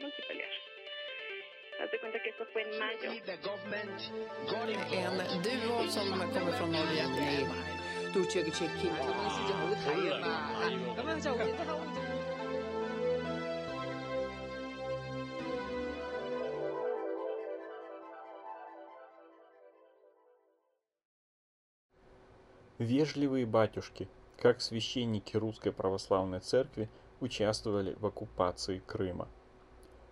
no que cuenta esto fue en mayo. En duo som kommer från Norge. Вежливые батюшки, как священники Русской Православной Церкви, участвовали в оккупации Крыма.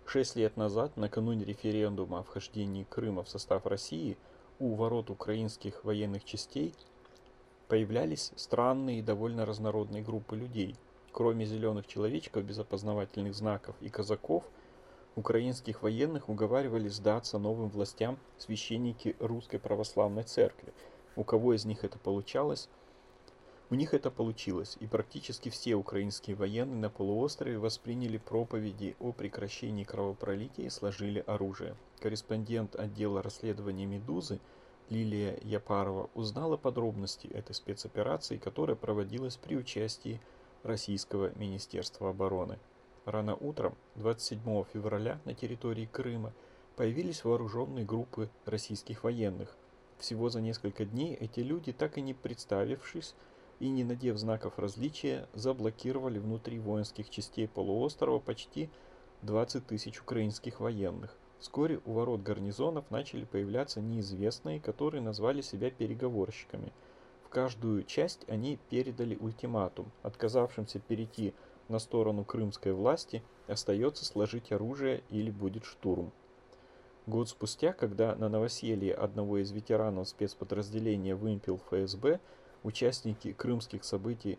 Шесть лет назад, накануне референдума о вхождении Крыма в состав России, у ворот украинских военных частей появлялись странные и довольно разнородные группы людей. Кроме зеленых человечков без опознавательных знаков и казаков, украинских военных уговаривали сдаться новым властям священники Русской Православной Церкви – у кого из них это получалось. У них это получилось, и практически все украинские военные на полуострове восприняли проповеди о прекращении кровопролития и сложили оружие. Корреспондент отдела расследования «Медузы» Лилия Япарова узнала подробности этой спецоперации, которая проводилась при участии Российского Министерства обороны. Рано утром, 27 февраля, на территории Крыма появились вооруженные группы российских военных – всего за несколько дней эти люди, так и не представившись и не надев знаков различия, заблокировали внутри воинских частей полуострова почти 20 тысяч украинских военных. Вскоре у ворот гарнизонов начали появляться неизвестные, которые назвали себя переговорщиками. В каждую часть они передали ультиматум, отказавшимся перейти на сторону крымской власти остается сложить оружие или будет штурм. Год спустя, когда на новоселье одного из ветеранов спецподразделения «Вымпел ФСБ» участники крымских событий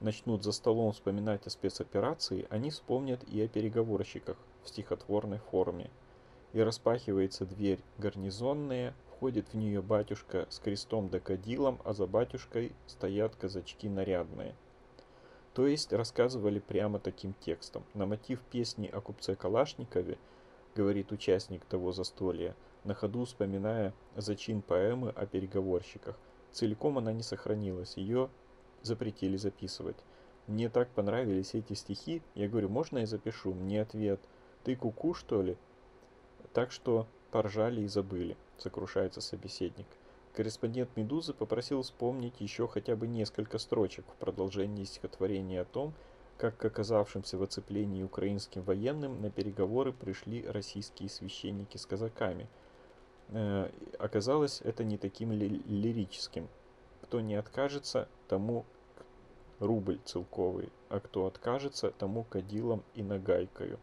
начнут за столом вспоминать о спецоперации, они вспомнят и о переговорщиках в стихотворной форме. И распахивается дверь гарнизонная, входит в нее батюшка с крестом да кадилом, а за батюшкой стоят казачки нарядные. То есть рассказывали прямо таким текстом. На мотив песни о купце Калашникове – говорит участник того застолья, на ходу вспоминая зачин поэмы о переговорщиках. Целиком она не сохранилась, ее запретили записывать. Мне так понравились эти стихи, я говорю, можно я запишу? Мне ответ, ты куку -ку, что ли? Так что поржали и забыли, сокрушается собеседник. Корреспондент «Медузы» попросил вспомнить еще хотя бы несколько строчек в продолжении стихотворения о том, как к оказавшимся в оцеплении украинским военным на переговоры пришли российские священники с казаками. Э, оказалось это не таким ли лирическим. Кто не откажется, тому рубль целковый, а кто откажется, тому кадилом и нагайкою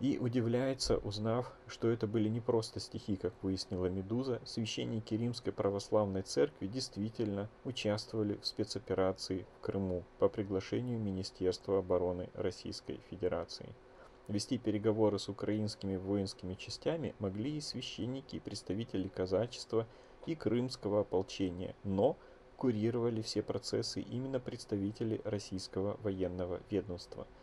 и удивляется, узнав, что это были не просто стихи, как выяснила Медуза, священники Римской Православной Церкви действительно участвовали в спецоперации в Крыму по приглашению Министерства обороны Российской Федерации. Вести переговоры с украинскими воинскими частями могли и священники, и представители казачества, и крымского ополчения, но курировали все процессы именно представители российского военного ведомства –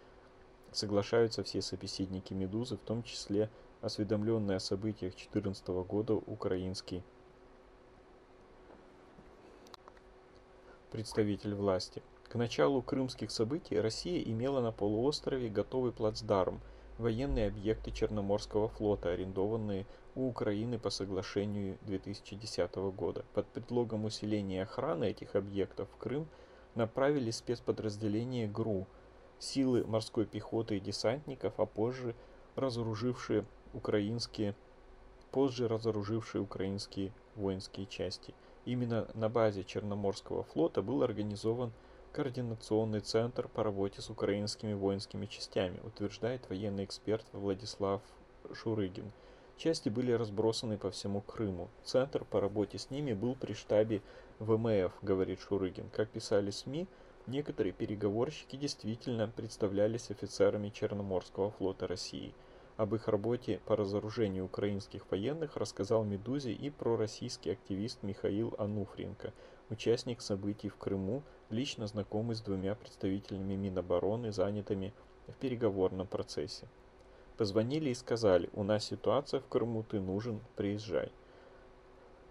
Соглашаются все собеседники «Медузы», в том числе осведомленные о событиях 2014 года украинский представитель власти. К началу крымских событий Россия имела на полуострове готовый плацдарм, военные объекты Черноморского флота, арендованные у Украины по соглашению 2010 года. Под предлогом усиления охраны этих объектов в Крым направили спецподразделение ГРУ – силы морской пехоты и десантников, а позже разоружившие украинские позже разоружившие украинские воинские части. Именно на базе Черноморского флота был организован координационный центр по работе с украинскими воинскими частями, утверждает военный эксперт Владислав Шурыгин. Части были разбросаны по всему Крыму. Центр по работе с ними был при штабе ВМФ, говорит Шурыгин. Как писали СМИ, Некоторые переговорщики действительно представлялись офицерами Черноморского флота России. Об их работе по разоружению украинских военных рассказал «Медузе» и пророссийский активист Михаил Ануфриенко, участник событий в Крыму, лично знакомый с двумя представителями Минобороны, занятыми в переговорном процессе. Позвонили и сказали, у нас ситуация в Крыму, ты нужен, приезжай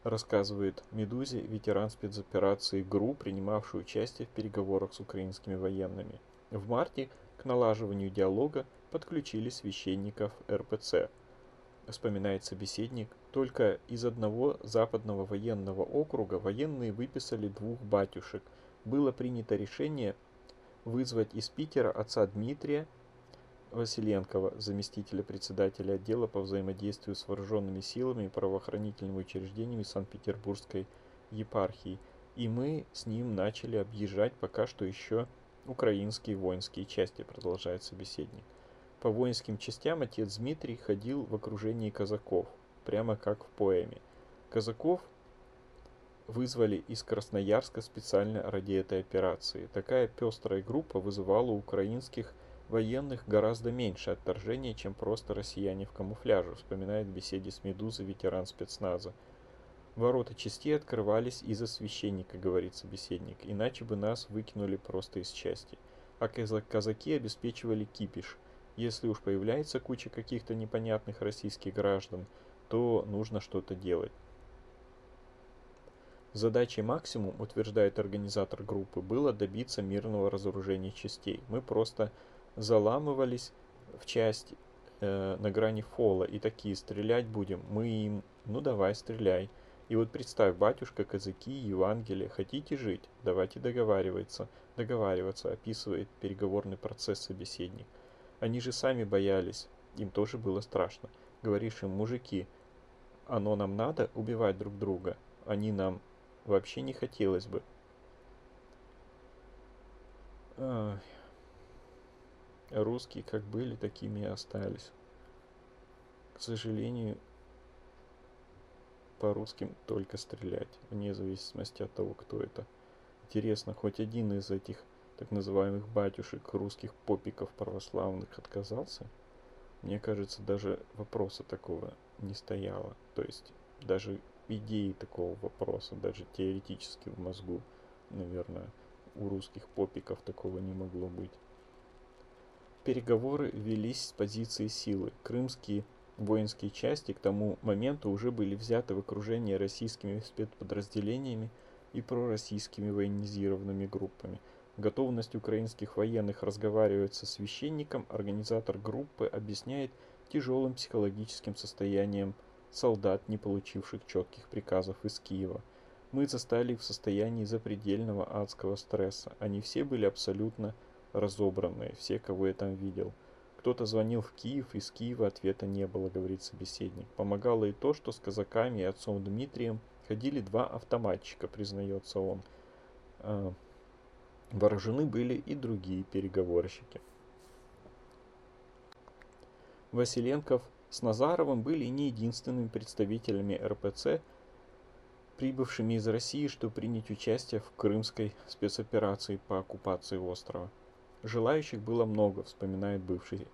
рассказывает «Медузе» ветеран спецоперации ГРУ, принимавший участие в переговорах с украинскими военными. В марте к налаживанию диалога подключили священников РПЦ. Вспоминает собеседник, только из одного западного военного округа военные выписали двух батюшек. Было принято решение вызвать из Питера отца Дмитрия Василенкова, заместителя председателя отдела по взаимодействию с вооруженными силами и правоохранительными учреждениями Санкт-Петербургской епархии. И мы с ним начали объезжать пока что еще украинские воинские части, продолжает собеседник. По воинским частям отец Дмитрий ходил в окружении казаков, прямо как в поэме. Казаков вызвали из Красноярска специально ради этой операции. Такая пестрая группа вызывала у украинских военных гораздо меньше отторжения, чем просто россияне в камуфляже, вспоминает в беседе с Медузой ветеран спецназа. Ворота частей открывались из-за священника, говорит собеседник, иначе бы нас выкинули просто из части. А казаки обеспечивали кипиш. Если уж появляется куча каких-то непонятных российских граждан, то нужно что-то делать. Задачей максимум, утверждает организатор группы, было добиться мирного разоружения частей. Мы просто заламывались в часть э, на грани фола и такие стрелять будем. Мы им, ну давай, стреляй. И вот представь, батюшка, казаки, Евангелие, хотите жить? Давайте договариваться, договариваться, описывает переговорный процесс собеседник. Они же сами боялись, им тоже было страшно. Говоришь им, мужики, оно нам надо убивать друг друга, они нам вообще не хотелось бы. Русские как были, такими и остались. К сожалению, по русским только стрелять, вне зависимости от того, кто это. Интересно, хоть один из этих так называемых батюшек русских попиков православных отказался? Мне кажется, даже вопроса такого не стояло. То есть даже идеи такого вопроса, даже теоретически в мозгу, наверное, у русских попиков такого не могло быть. Переговоры велись с позиции силы. Крымские воинские части к тому моменту уже были взяты в окружение российскими спецподразделениями и пророссийскими военизированными группами. Готовность украинских военных разговаривать со священником организатор группы объясняет тяжелым психологическим состоянием солдат, не получивших четких приказов из Киева. Мы застали их в состоянии запредельного адского стресса. Они все были абсолютно разобранные, все, кого я там видел. Кто-то звонил в Киев, из Киева ответа не было, говорит собеседник. Помогало и то, что с казаками и отцом Дмитрием ходили два автоматчика, признается он. Вооружены были и другие переговорщики. Василенков с Назаровым были не единственными представителями РПЦ, прибывшими из России, чтобы принять участие в крымской спецоперации по оккупации острова. Желающих было много, вспоминает бывший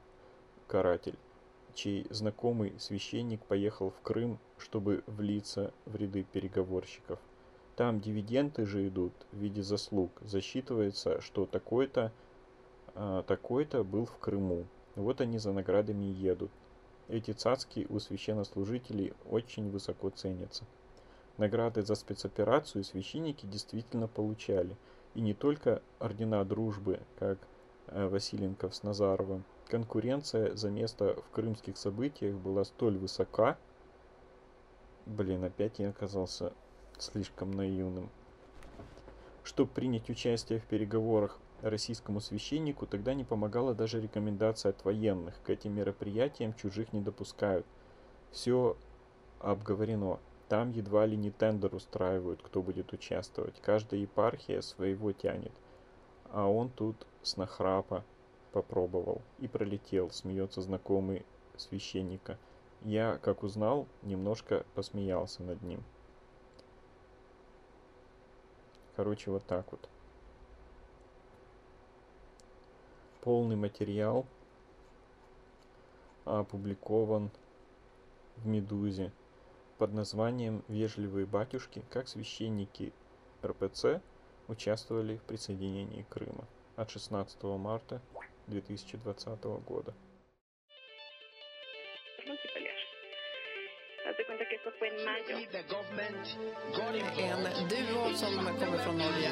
каратель, чей знакомый священник поехал в Крым, чтобы влиться в ряды переговорщиков. Там дивиденды же идут в виде заслуг. Засчитывается, что такой-то а, такой-то был в Крыму. Вот они за наградами едут. Эти цацки у священнослужителей очень высоко ценятся. Награды за спецоперацию священники действительно получали. И не только ордена дружбы, как э, Василенков с Назаровым. Конкуренция за место в крымских событиях была столь высока. Блин, опять я оказался слишком наивным. Чтобы принять участие в переговорах российскому священнику тогда не помогала даже рекомендация от военных. К этим мероприятиям чужих не допускают. Все обговорено. Там едва ли не тендер устраивают, кто будет участвовать. Каждая епархия своего тянет. А он тут с нахрапа попробовал и пролетел, смеется знакомый священника. Я, как узнал, немножко посмеялся над ним. Короче, вот так вот. Полный материал опубликован в «Медузе» под названием «Вежливые батюшки. Как священники РПЦ участвовали в присоединении Крыма» от 16 марта 2020 года. entiendo que eso fue en mayo. En duo som kommer från Norge.